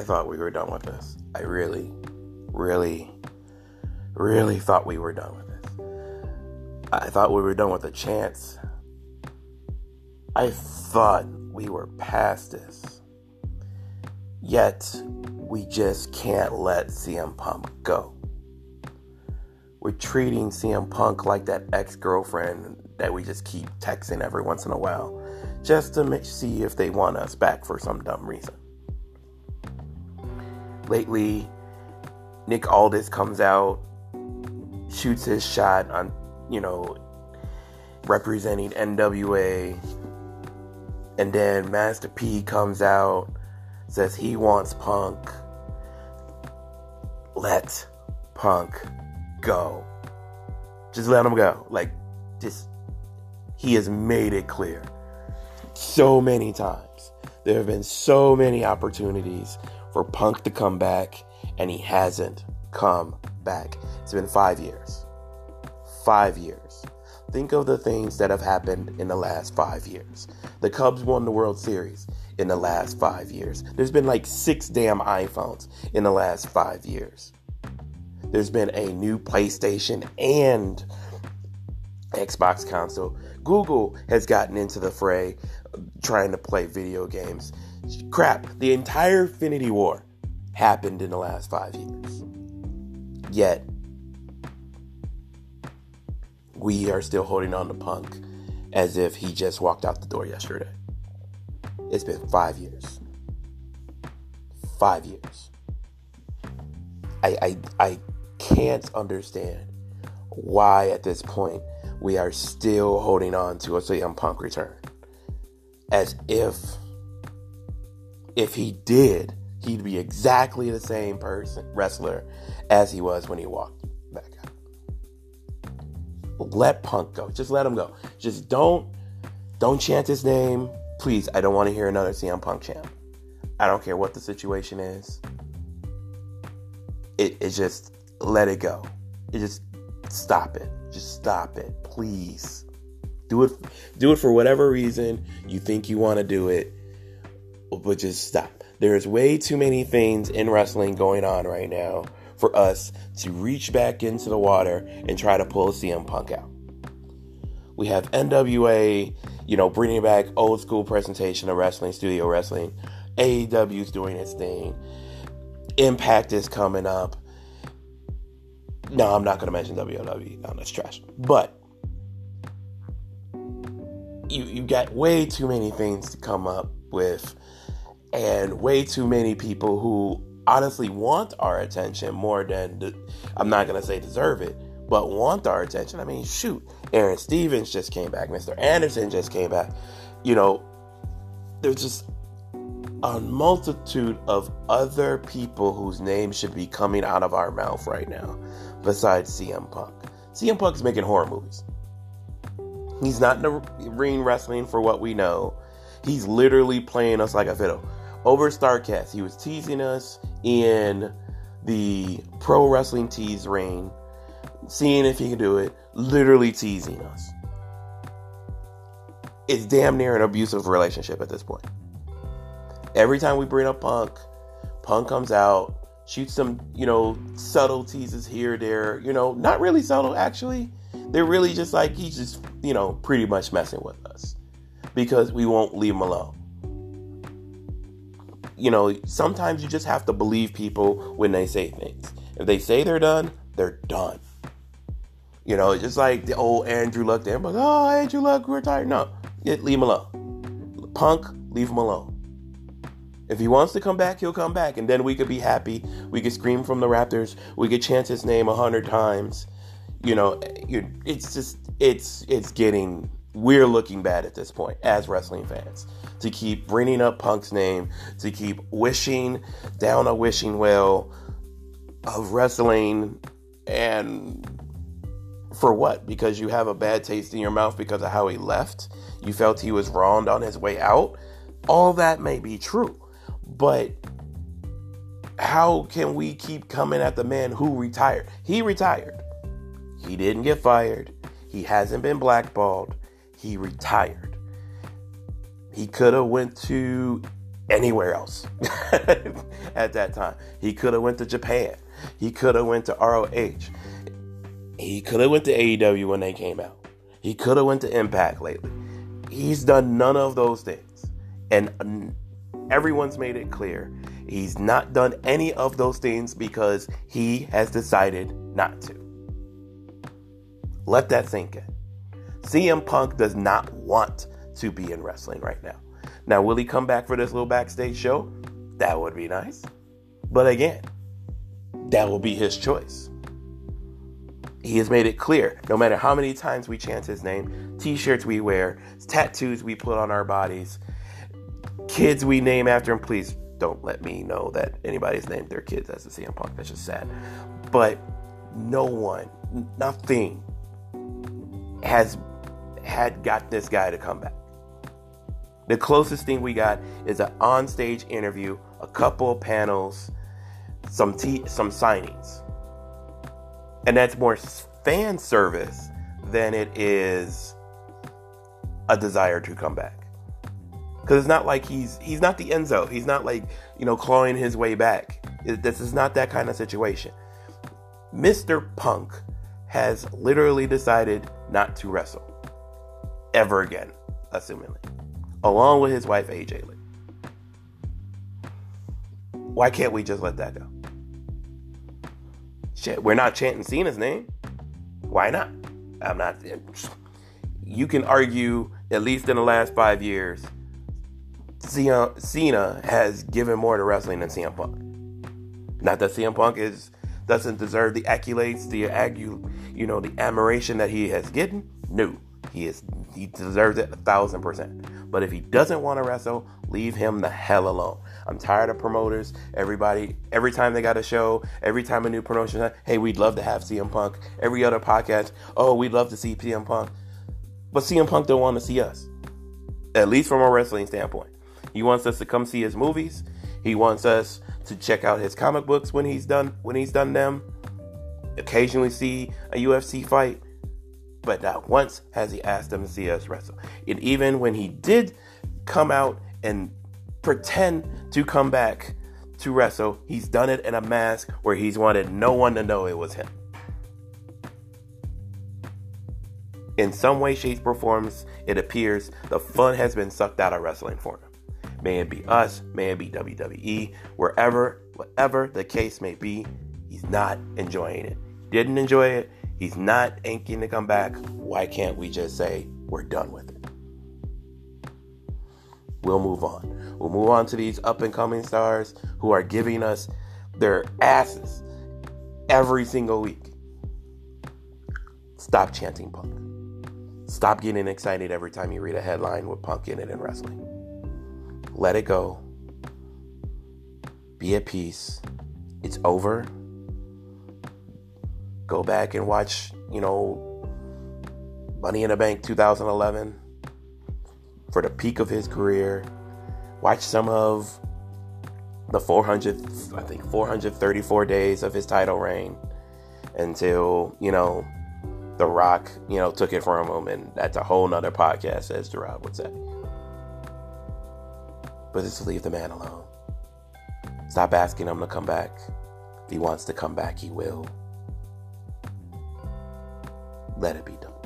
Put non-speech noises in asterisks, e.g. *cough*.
I thought we were done with this. I really, really, really thought we were done with this. I thought we were done with the chance. I thought we were past this. Yet, we just can't let CM Punk go. We're treating CM Punk like that ex girlfriend that we just keep texting every once in a while just to see if they want us back for some dumb reason. Lately, Nick Aldis comes out, shoots his shot on, you know, representing NWA, and then Master P comes out, says he wants Punk. Let Punk go. Just let him go. Like, just, he has made it clear so many times. There have been so many opportunities for Punk to come back, and he hasn't come back. It's been five years. Five years. Think of the things that have happened in the last five years. The Cubs won the World Series in the last five years. There's been like six damn iPhones in the last five years. There's been a new PlayStation and Xbox console. Google has gotten into the fray trying to play video games. Crap, the entire Infinity War happened in the last five years. Yet, we are still holding on to Punk as if he just walked out the door yesterday. It's been five years. Five years. I, I, I can't understand why at this point we are still holding on to a CM Punk return. As if if he did, he'd be exactly the same person wrestler as he was when he walked back out. Let Punk go. Just let him go. Just don't don't chant his name. Please, I don't want to hear another CM Punk chant. I don't care what the situation is. It, it just let it go. It just stop it. Just stop it, please. Do it do it for whatever reason you think you want to do it, but just stop. There's way too many things in wrestling going on right now for us to reach back into the water and try to pull CM Punk out. We have NWA, you know, bringing back old school presentation of wrestling, studio wrestling. AEW's doing its thing. Impact is coming up. No, I'm not going to mention WWE. No, that's trash. But you you got way too many things to come up with, and way too many people who honestly want our attention more than I'm not to say deserve it, but want our attention. I mean, shoot, Aron Stevens just came back. Mr. Anderson just came back. You know, there's just a multitude of other people whose names should be coming out of our mouth right now besides CM Punk. CM Punk's making horror movies. He's not in the ring wrestling for what we know. He's literally playing us like a fiddle. Over Starrcast, he was teasing us in the pro wrestling tease ring, seeing if he can do it, literally teasing us. It's damn near an abusive relationship at this point. Every time we bring up Punk, Punk comes out, shoots some, you know, subtle teases here, there, you know, not really subtle actually. They're really just like he's just, you know, pretty much messing with us because we won't leave him alone. You know, sometimes you just have to believe people when they say things. If they say they're done, they're done. You know, just like the old Andrew Luck, they're like, oh, Andrew Luck retired. No, leave him alone. Punk, leave him alone. If he wants to come back, he'll come back, and then we could be happy. We could scream from the Raptors. We could chant his name a hundred times. You know, it's just it's it's getting we're looking bad at this point as wrestling fans to keep bringing up Punk's name, to keep wishing down a wishing well of wrestling, and for what? Because you have a bad taste in your mouth because of how he left. You felt he was wronged on his way out. All that may be true. But how can we keep coming at the man who retired? He retired. He didn't get fired. He hasn't been blackballed. He retired. He could have went to anywhere else *laughs* at that time. He could have went to Japan. He could have went to ROH. He could have went to AEW when they came out. He could have went to Impact lately. He's done none of those things. And everyone's made it clear he's not done any of those things because he has decided not to. Let that sink in. CM Punk does not want to be in wrestling right now. Now, will he come back for this little backstage show? That would be nice. But again, that will be his choice. He has made it clear no matter how many times we chant his name, t shirts we wear, tattoos we put on our bodies, kids we name after him, please don't let me know that anybody's named their kids as a CM Punk. That's just sad. But no one, nothing has had got this guy to come back. The closest thing we got is an on-stage interview, a couple of panels, some t- some signings, and that's more fan service than it is a desire to come back. Because it's not like he's he's not the Enzo. He's not like you know clawing his way back. It, this is not that kind of situation. Mr. Punk has literally decided not to wrestle ever again, assumingly, along with his wife AJ Lee. Why can't we just let that go? Shit, we're not chanting Cena's name. Why not? I'm not. You can argue, at least in the last five years, Cena has given more to wrestling than CM Punk. Not that CM Punk is doesn't deserve the accolades, the agu, you know, the admiration that he has gotten. No, he is he deserves it a thousand percent. But if he doesn't want to wrestle, leave him the hell alone. I'm tired of promoters. Everybody, every time they got a show, every time a new promotion, hey, we'd love to have CM Punk. Every other podcast, oh, we'd love to see CM Punk. But CM Punk don't want to see us. At least from a wrestling standpoint. He wants us to come see his movies. He wants us to check out his comic books when he's done when he's done them. Occasionally see a UFC fight but not once has he asked them to see us wrestle. And even when he did come out and pretend to come back to wrestle, he's done it in a mask where he's wanted no one to know it was him. In some way, shape, or forms, it appears the fun has been sucked out of wrestling for him. May it be us, may it be WWE, wherever, whatever the case may be, he's not enjoying it. Didn't enjoy it, He's not inking to come back. Why can't we just say we're done with it? We'll move on. We'll move on to these up and coming stars who are giving us their asses every single week. Stop chanting punk. Stop getting excited every time you read a headline with punk in it in wrestling. Let it go. Be at peace. It's over go back and watch, you know, Money in the Bank 2011 for the peak of his career. Watch some of the 400, I think 434 days of his title reign until, you know, The Rock, you know, took it from him. And that's a whole nother podcast, as Gerard would say. But just leave the man alone. Stop asking him to come back. If he wants to come back, he will. Let it be done.